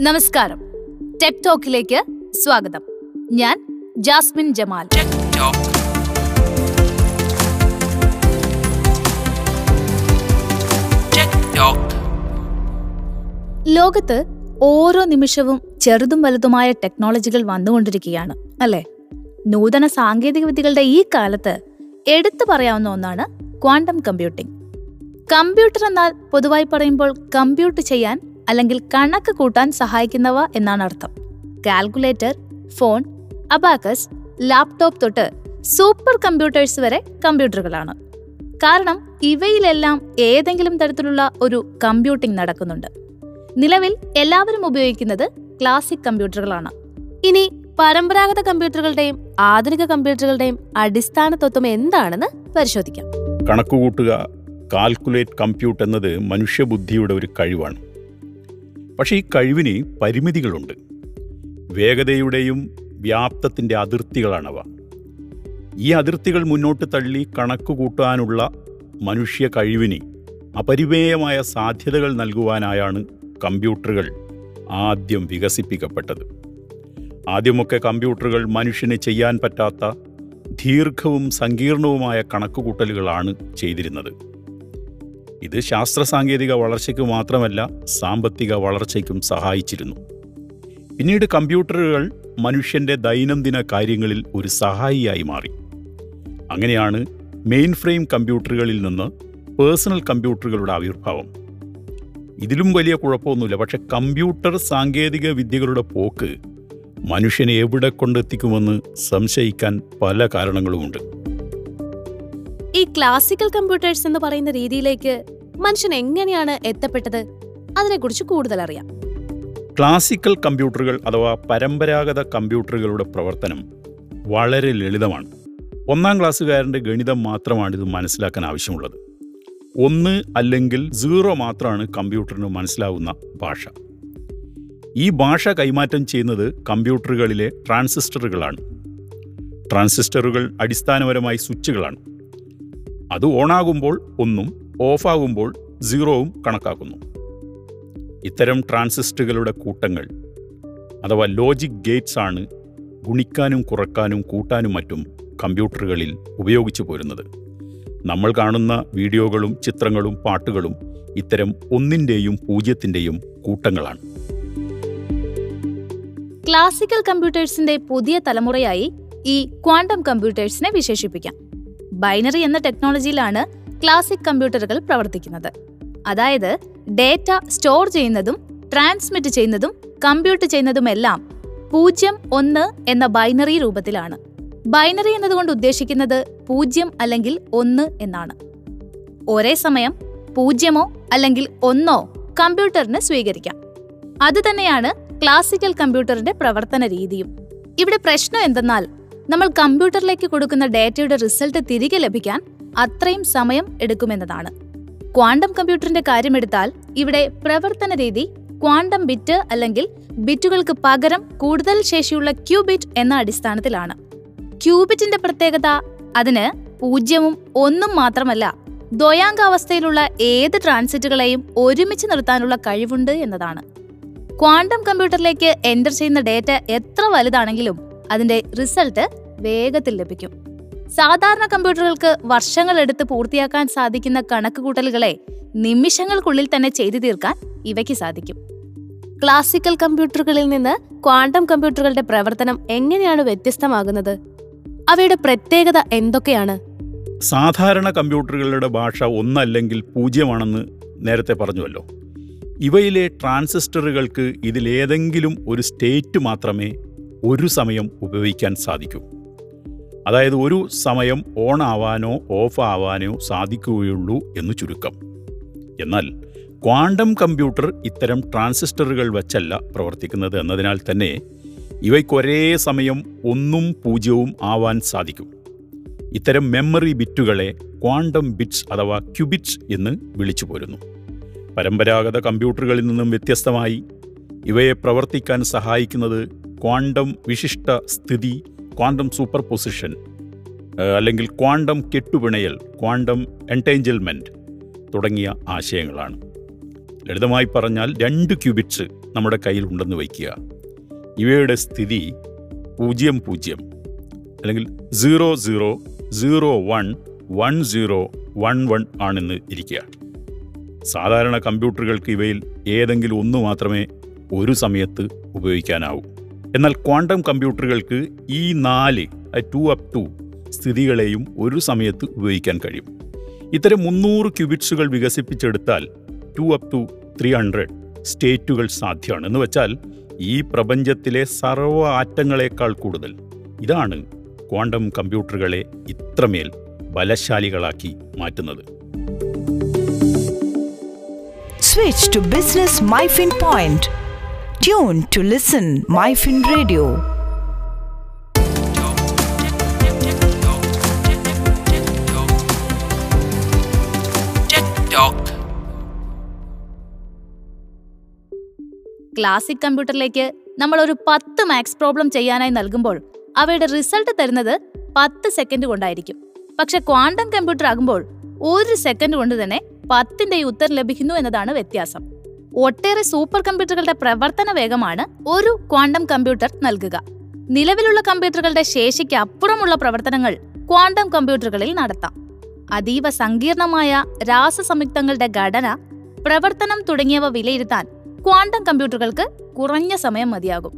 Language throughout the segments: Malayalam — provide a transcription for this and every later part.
നമസ്കാരം. ടെക് ടോക്കിലേക്ക് സ്വാഗതം. ഞാൻ ജാസ്മിൻ ജമാൽ. ലോകത്ത് ഓരോ നിമിഷവും ചെറുതും വലുതുമായ ടെക്നോളജികൾ വന്നുകൊണ്ടിരിക്കുകയാണ് അല്ലേ? നൂതന സാങ്കേതിക വിദ്യകളുടെ ഈ കാലത്ത് എടുത്തു പറയാവുന്ന ഒന്നാണ് ക്വാണ്ടം കമ്പ്യൂട്ടിംഗ് കമ്പ്യൂട്ടർ എന്നാൽ പൊതുവായി പറയുമ്പോൾ കമ്പ്യൂട്ട് ചെയ്യാൻ അല്ലെങ്കിൽ കണക്ക് കൂട്ടാൻ സഹായിക്കുന്നവ എന്നാണ് അർത്ഥം. കാൽക്കുലേറ്റർ ഫോൺ അബാക്കസ് ലാപ്ടോപ്പ് തൊട്ട് സൂപ്പർ കമ്പ്യൂട്ടേഴ്സ് വരെ കമ്പ്യൂട്ടറുകളാണ്. കാരണം ഇവയിലെല്ലാം ഏതെങ്കിലും തരത്തിലുള്ള ഒരു കമ്പ്യൂട്ടിംഗ് നടക്കുന്നുണ്ട്. നിലവിൽ എല്ലാവരും ഉപയോഗിക്കുന്നത് ക്ലാസിക് കമ്പ്യൂട്ടറുകളാണ് ഇനി പരമ്പരാഗത കമ്പ്യൂട്ടറുകളുടെയും ആധുനിക കമ്പ്യൂട്ടറുകളുടെയും അടിസ്ഥാന തത്വം എന്താണെന്ന് പരിശോധിക്കാം. കണക്കുകൂട്ടുക കാൽക്കുലേറ്റ് കമ്പ്യൂട്ട് എന്നത് മനുഷ്യബുദ്ധിയുടെ ഒരു കഴിവാണ്. പക്ഷേ ഈ കഴിവിന് പരിമിതികളുണ്ട്. വേഗതയുടെയും വ്യാപ്തത്തിന്റെ അതിർത്തികളാണവ. ഈ അതിർത്തികൾ മുന്നോട്ട് തള്ളി കണക്ക് കൂട്ടാനുള്ള മനുഷ്യ കഴിവിന് അപരിമേയമായ സാധ്യതകൾ നൽകുവാനായാണ് കമ്പ്യൂട്ടറുകൾ ആദ്യം വികസിപ്പിക്കപ്പെട്ടത്. ആദ്യമൊക്കെ കമ്പ്യൂട്ടറുകൾ മനുഷ്യന് ചെയ്യാൻ പറ്റാത്ത ദീർഘവും സങ്കീർണവുമായ കണക്കുകൂട്ടലുകളാണ് ചെയ്തിരുന്നത്. ഇത് ശാസ്ത്ര സാങ്കേതിക വളർച്ചയ്ക്ക് മാത്രമല്ല സാമ്പത്തിക വളർച്ചയ്ക്കും സഹായിച്ചിരുന്നു. പിന്നീട് കമ്പ്യൂട്ടറുകൾ മനുഷ്യന്റെ ദൈനംദിന കാര്യങ്ങളിൽ ഒരു സഹായിയായി മാറി. അങ്ങനെയാണ് മെയിൻ ഫ്രെയിം കമ്പ്യൂട്ടറുകളിൽ നിന്ന് പേഴ്സണൽ കമ്പ്യൂട്ടറുകളുടെ ആവിർഭാവം. ഇതിലും വലിയ കുഴപ്പമൊന്നുമില്ല പക്ഷെ കമ്പ്യൂട്ടർ സാങ്കേതിക വിദ്യകളുടെ പോക്ക് മനുഷ്യനെ എവിടെ കൊണ്ടെത്തിക്കുമെന്ന് സംശയിക്കാൻ പല കാരണങ്ങളുമുണ്ട്. ഈ ക്ലാസിക്കൽ കമ്പ്യൂട്ടേഴ്സ് എന്ന് പറയുന്ന രീതിയിലേക്ക് മനുഷ്യൻ എങ്ങനെയാണ് എത്തപ്പെട്ടത്? അതിനെക്കുറിച്ച് കൂടുതൽ അറിയാം ക്ലാസിക്കൽ കമ്പ്യൂട്ടറുകൾ അഥവാ പരമ്പരാഗത കമ്പ്യൂട്ടറുകളുടെ പ്രവർത്തനം വളരെ ലളിതമാണ്. ഒന്നാം ക്ലാസ്സുകാരന്റെ ഗണിതം മാത്രമാണ് ഇത് മനസ്സിലാക്കാൻ ആവശ്യമുള്ളത്. ഒന്ന് അല്ലെങ്കിൽ സീറോ മാത്രമാണ് കമ്പ്യൂട്ടറിന് മനസ്സിലാവുന്ന ഭാഷ. ഈ ഭാഷ കൈമാറ്റം ചെയ്യുന്നത് കമ്പ്യൂട്ടറുകളിലെ ട്രാൻസിസ്റ്ററുകളാണ്. ട്രാൻസിസ്റ്ററുകൾ അടിസ്ഥാനപരമായി സ്വിച്ചുകളാണ്. അത് ഓണാകുമ്പോൾ ഒന്നും ഓഫാകുമ്പോൾ സീറോവും കണക്കാക്കുന്നു. ഇത്തരം ട്രാൻസിസ്റ്ററുകളുടെ കൂട്ടങ്ങൾ അഥവാ ലോജിക് ഗേറ്റ്സ് ആണ് ഗുണിക്കാനും കുറക്കാനും കൂട്ടാനും മറ്റും കമ്പ്യൂട്ടറുകളിൽ ഉപയോഗിച്ചു പോരുന്നത്. നമ്മൾ കാണുന്ന വീഡിയോകളും ചിത്രങ്ങളും പാട്ടുകളും ഇത്തരം ഒന്നിന്റെയും പൂജ്യത്തിന്റെയും കൂട്ടങ്ങളാണ്. ക്ലാസിക്കൽ കമ്പ്യൂട്ടേഴ്സിന്റെ പുതിയ തലമുറയായി ഈ ക്വാണ്ടം കമ്പ്യൂട്ടേഴ്സിനെ വിശേഷിപ്പിക്കാം. ബൈനറി എന്ന ടെക്നോളജിയിലാണ് ക്ലാസിക് കമ്പ്യൂട്ടറുകൾ പ്രവർത്തിക്കുന്നത്. അതായത് ഡേറ്റ സ്റ്റോർ ചെയ്യുന്നതും ട്രാൻസ്മിറ്റ് ചെയ്യുന്നതും കമ്പ്യൂട്ട് ചെയ്യുന്നതുമെല്ലാം പൂജ്യം ഒന്ന് എന്ന ബൈനറി രൂപത്തിലാണ്. ബൈനറി എന്നതുകൊണ്ട് ഉദ്ദേശിക്കുന്നത് പൂജ്യം അല്ലെങ്കിൽ ഒന്ന് എന്നാണ്. ഒരേ സമയം പൂജ്യമോ അല്ലെങ്കിൽ ഒന്നോ കമ്പ്യൂട്ടറിന് സ്വീകരിക്കാം. അതുതന്നെയാണ് ക്ലാസിക്കൽ കമ്പ്യൂട്ടറിന്റെ പ്രവർത്തന രീതിയും. ഇവിടെ പ്രശ്നം എന്തെന്നാൽ നമ്മൾ കമ്പ്യൂട്ടറിലേക്ക് കൊടുക്കുന്ന ഡേറ്റയുടെ റിസൾട്ട് തിരികെ ലഭിക്കാൻ അത്രയും സമയം എടുക്കുമെന്നതാണ്. ക്വാണ്ടം കമ്പ്യൂട്ടറിന്റെ കാര്യമെടുത്താൽ ഇവിടെ പ്രവർത്തന രീതി ക്വാണ്ടം ബിറ്റ് അല്ലെങ്കിൽ ബിറ്റുകൾക്ക് പകരം കൂടുതൽ ശേഷിയുള്ള ക്യൂബിറ്റ് എന്ന അടിസ്ഥാനത്തിലാണ്. ക്യൂബിറ്റിന്റെ പ്രത്യേകത അതിന് പൂജ്യവും ഒന്നും മാത്രമല്ല ദ്വയാങ്കാവസ്ഥയിലുള്ള ഏത് ട്രാൻസിറ്റുകളെയും ഒരുമിച്ച് നിർത്താനുള്ള കഴിവുണ്ട് എന്നതാണ്. ക്വാണ്ടം കമ്പ്യൂട്ടറിലേക്ക് എന്റർ ചെയ്യുന്ന ഡേറ്റ എത്ര വലുതാണെങ്കിലും അതിന്റെ റിസൾട്ട് വേഗത്തിൽ ലഭിക്കും. സാധാരണ കമ്പ്യൂട്ടറുകൾക്ക് വർഷങ്ങളെടുത്ത് പൂർത്തിയാക്കാൻ സാധിക്കുന്ന കണക്കുകൂട്ടലുകളെ നിമിഷങ്ങൾക്കുള്ളിൽ തന്നെ ചെയ്തു തീർക്കാൻ ഇവയ്ക്ക് സാധിക്കും. ക്ലാസിക്കൽ കമ്പ്യൂട്ടറുകളിൽ നിന്ന് ക്വാണ്ടം കമ്പ്യൂട്ടറുകളുടെ പ്രവർത്തനം എങ്ങനെയാണ് വ്യത്യസ്തമാകുന്നത്? അവയുടെ പ്രത്യേകത എന്തൊക്കെയാണ്? സാധാരണ കമ്പ്യൂട്ടറുകളുടെ ഭാഷ ഒന്നല്ലെങ്കിൽ പൂജ്യമാണെന്ന് നേരത്തെ പറഞ്ഞുവല്ലോ. ഇവയിലെ ട്രാൻസിസ്റ്ററുകൾക്ക് ഇതിലേതെങ്കിലും ഒരു സ്റ്റേറ്റ് മാത്രമേ ഒരു സമയം ഉപയോഗിക്കാൻ സാധിക്കൂ. അതായത് ഒരു സമയം ഓൺ ആവാനോ ഓഫ് ആവാനോ സാധിക്കുകയുള്ളൂ എന്ന് ചുരുക്കം. എന്നാൽ ക്വാണ്ടം കമ്പ്യൂട്ടർ ഇത്തരം ട്രാൻസിസ്റ്ററുകൾ വച്ചല്ല പ്രവർത്തിക്കുന്നത് എന്നതിനാൽ തന്നെ ഇവയ്ക്ക് ഒരേ സമയം ഒന്നും പൂജ്യവും ആവാൻ സാധിക്കും. ഇത്തരം മെമ്മറി ബിറ്റുകളെ ക്വാണ്ടം ബിറ്റ്സ് അഥവാ ക്യുബിറ്റ്സ് എന്ന് വിളിച്ചു പോരുന്നു. പരമ്പരാഗത കമ്പ്യൂട്ടറുകളിൽ നിന്നും വ്യത്യസ്തമായി ഇവയെ പ്രവർത്തിക്കാൻ സഹായിക്കുന്നത് ക്വാണ്ടം വിശിഷ്ട സ്ഥിതി ക്വാണ്ടം സൂപ്പർ പൊസിഷൻ അല്ലെങ്കിൽ ക്വാണ്ടം കെട്ടുപിണയൽ ക്വാണ്ടം എന്റേഞ്ചൽമെന്റ് തുടങ്ങിയ ആശയങ്ങളാണ്. ലളിതമായി പറഞ്ഞാൽ രണ്ട് ക്യൂബിറ്റ്സ് നമ്മുടെ കയ്യിൽ ഉണ്ടെന്ന് വയ്ക്കുക. ഇവയുടെ സ്ഥിതി പൂജ്യം പൂജ്യം അല്ലെങ്കിൽ zero zero zero one one zero one one ആണെന്ന് ഇരിക്കുക. സാധാരണ കമ്പ്യൂട്ടറുകൾക്ക് ഇവയിൽ ഏതെങ്കിലും ഒന്ന് മാത്രമേ ഒരു സമയത്ത് ഉപയോഗിക്കാനാവൂ. എന്നാൽ ക്വാണ്ടം കമ്പ്യൂട്ടറുകൾക്ക് ഈ നാല് ടു അപ് ടു സ്ഥിതികളെയും ഒരു സമയത്ത് ഉപയോഗിക്കാൻ കഴിയും. ഇത്തരം മുന്നൂറ് ക്യൂബിറ്റ്സുകൾ വികസിപ്പിച്ചെടുത്താൽ two up to three hundred സ്റ്റേറ്റുകൾ സാധ്യമാണ് എന്ന് വെച്ചാൽ ഈ പ്രപഞ്ചത്തിലെ സർവ ആറ്റങ്ങളെക്കാൾ കൂടുതൽ. ഇതാണ് ക്വാണ്ടം കമ്പ്യൂട്ടറുകളെ ഇത്രമേൽ ബലശാലികളാക്കി മാറ്റുന്നത്. Switch to Business MyFin Point. Tune to listen MyFin Radio. Classic കമ്പ്യൂട്ടറിലേക്ക് നമ്മൾ ഒരു പത്ത് മാത്സ് പ്രോബ്ലം ചെയ്യാനായി നൽകുമ്പോൾ അവയുടെ റിസൾട്ട് തരുന്നത് പത്ത് സെക്കൻഡ് കൊണ്ടായിരിക്കും പക്ഷെ ക്വാണ്ടം കമ്പ്യൂട്ടർ ആകുമ്പോൾ ഒരു സെക്കൻഡ് കൊണ്ട് തന്നെ പത്തിന്റെ ഈ ഉത്തരം ലഭിക്കുന്നു എന്നതാണ് വ്യത്യാസം ഒട്ടേറെ സൂപ്പർ കമ്പ്യൂട്ടറുകളുടെ പ്രവർത്തന വേഗമാണ് ഒരു ക്വാണ്ടം കമ്പ്യൂട്ടർ നൽകുക. നിലവിലുള്ള കമ്പ്യൂട്ടറുകളുടെ ശേഷിക്ക് അപ്പുറമുള്ള പ്രവർത്തനങ്ങൾ ക്വാണ്ടം കമ്പ്യൂട്ടറുകളിൽ നടത്താം. അതീവ സങ്കീർണമായ രാസസംയുക്തങ്ങളുടെ ഘടന പ്രവർത്തനം തുടങ്ങിയവ വിലയിരുത്താൻ ക്വാണ്ടം കമ്പ്യൂട്ടറുകൾക്ക് കുറഞ്ഞ സമയം മതിയാകും.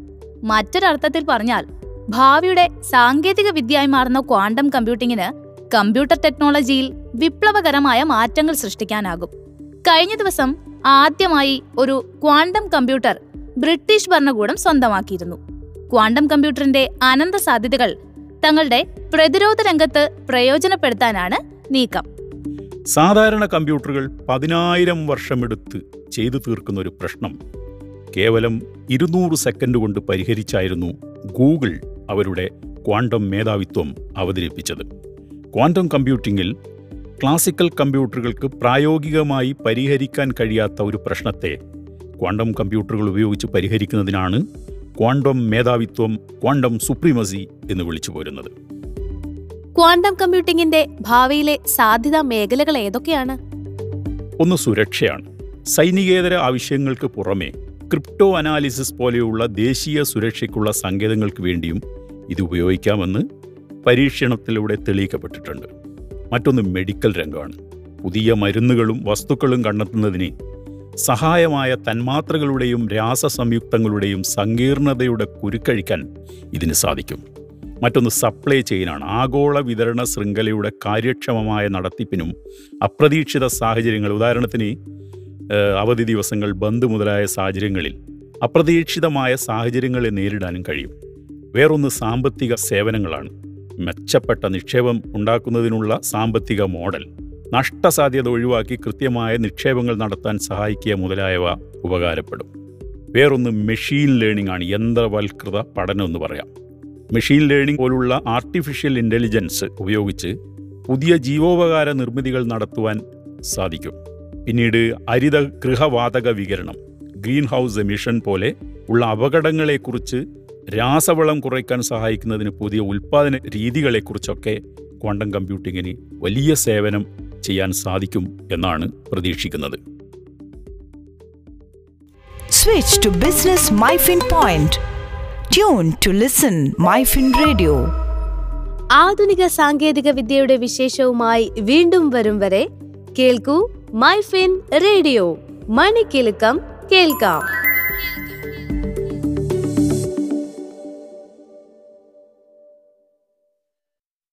മറ്റൊരർത്ഥത്തിൽ പറഞ്ഞാൽ ഭാവിയുടെ സാങ്കേതിക വിദ്യയായി മാറുന്ന ക്വാണ്ടം കമ്പ്യൂട്ടിങ്ങിന് കമ്പ്യൂട്ടർ ടെക്നോളജിയിൽ വിപ്ലവകരമായ മാറ്റങ്ങൾ സൃഷ്ടിക്കാനാകും. കഴിഞ്ഞ ദിവസം ആദ്യമായി ഒരു ക്വാണ്ടം കമ്പ്യൂട്ടർ ബ്രിട്ടീഷ് ഭരണകൂടം സ്വന്തമാക്കിയിരുന്നു. ക്വാണ്ടം കമ്പ്യൂട്ടറിന്റെ അനന്ത സാധ്യതകൾ തങ്ങളുടെ പ്രതിരോധ രംഗത്ത് പ്രയോജനപ്പെടുത്താനാണ് നീക്കം. സാധാരണ കമ്പ്യൂട്ടറുകൾ പതിനായിരം വർഷമെടുത്ത് ചെയ്തു തീർക്കുന്ന ഒരു പ്രശ്നം. കേവലം ഇരുന്നൂറ് സെക്കൻഡ് കൊണ്ട് പരിഹരിച്ചായിരുന്നു ഗൂഗിൾ അവരുടെ ക്വാണ്ടം മേധാവിത്വം അവതരിപ്പിച്ചത്. ക്വാണ്ടം കമ്പ്യൂട്ടിങ്ങിൽ ക്ലാസിക്കൽ കമ്പ്യൂട്ടറുകൾക്ക് പ്രായോഗികമായി പരിഹരിക്കാൻ കഴിയാത്ത ഒരു പ്രശ്നത്തെ ക്വാണ്ടം കമ്പ്യൂട്ടറുകൾ ഉപയോഗിച്ച് പരിഹരിക്കുന്നതിനാണ് ക്വാണ്ടം മേധാവിത്വം ക്വാണ്ടം സുപ്രീമസി എന്ന് വിളിച്ചു പോരുന്നത്. ക്വാണ്ടം കമ്പ്യൂട്ടിംഗിന്റെ ഭാവിയിലെ സാധ്യതാ മേഖലകൾ ഏതൊക്കെയാണ്? ഒന്ന് സുരക്ഷയാണ്. സൈനികേതര ആവശ്യങ്ങൾക്ക് പുറമെ ക്രിപ്റ്റോ അനാലിസിസ് പോലെയുള്ള ദേശീയ സുരക്ഷയ്ക്കുള്ള സങ്കേതങ്ങൾക്ക് വേണ്ടിയും ഇത് ഉപയോഗിക്കാമെന്ന് പരീക്ഷണത്തിലൂടെ തെളിയിക്കപ്പെട്ടിട്ടുണ്ട്. മറ്റൊന്ന് മെഡിക്കൽ രംഗമാണ്. പുതിയ മരുന്നുകളും വസ്തുക്കളും കണ്ടെത്തുന്നതിന് സഹായമായ തന്മാത്രകളുടെയും രാസസംയുക്തങ്ങളുടെയും സങ്കീർണതയുടെ കുരുക്കഴിക്കാൻ ഇതിന് സാധിക്കും. മറ്റൊന്ന് സപ്ലൈ ചെയിനാണ്. ആഗോള വിതരണ ശൃംഖലയുടെ കാര്യക്ഷമമായ നടത്തിപ്പിനും അപ്രതീക്ഷിത സാഹചര്യങ്ങൾ. ഉദാഹരണത്തിന് അവധി ദിവസങ്ങൾ ബന്ദ് മുതലായ സാഹചര്യങ്ങളിൽ അപ്രതീക്ഷിതമായ സാഹചര്യങ്ങളെ നേരിടാനും കഴിയും. വേറൊന്ന് സാമ്പത്തിക സേവനങ്ങളാണ്. മെച്ചപ്പെട്ട നിക്ഷേപം ഉണ്ടാക്കുന്നതിനുള്ള സാമ്പത്തിക മോഡൽ. നഷ്ടസാധ്യത ഒഴിവാക്കി കൃത്യമായ നിക്ഷേപങ്ങൾ നടത്താൻ സഹായിക്കുക മുതലായവ ഉപകാരപ്പെടും. വേറൊന്ന് മെഷീൻ ലേണിംഗ് ആണ് യന്ത്രവൽകൃത പഠനം എന്ന് പറയാം. മെഷീൻ ലേണിംഗ് പോലുള്ള ആർട്ടിഫിഷ്യൽ ഇന്റലിജൻസ് ഉപയോഗിച്ച് പുതിയ ജീവോപകാര നിർമ്മിതികൾ നടത്തുവാൻ സാധിക്കും. പിന്നീട് ഹരിത ഗൃഹവാതക വികരണം ഗ്രീൻ ഹൗസ് എമിഷൻ പോലെ ഉള്ള അപകടങ്ങളെക്കുറിച്ച് രാസവളം കുറയ്ക്കാൻ സഹായിക്കുന്നതിന് പുതിയ ഉൽപ്പാദന രീതികളെക്കുറിച്ചൊക്കെ ക്വാണ്ടം കമ്പ്യൂട്ടിങ്ങിന് വലിയ സേവനം ചെയ്യാൻ സാധിക്കും എന്നാണ് പ്രതീക്ഷിക്കുന്നത് Switch to Business MyFin Point. Tune to listen MyFin Radio. ആധുനിക സാങ്കേതിക വിദ്യയുടെ വിശേഷവുമായി വീണ്ടും വരും വരെ കേൾക്കൂ മൈഫിൻ റേഡിയോ മണിക്കിലുക്കം കേൾക്കാം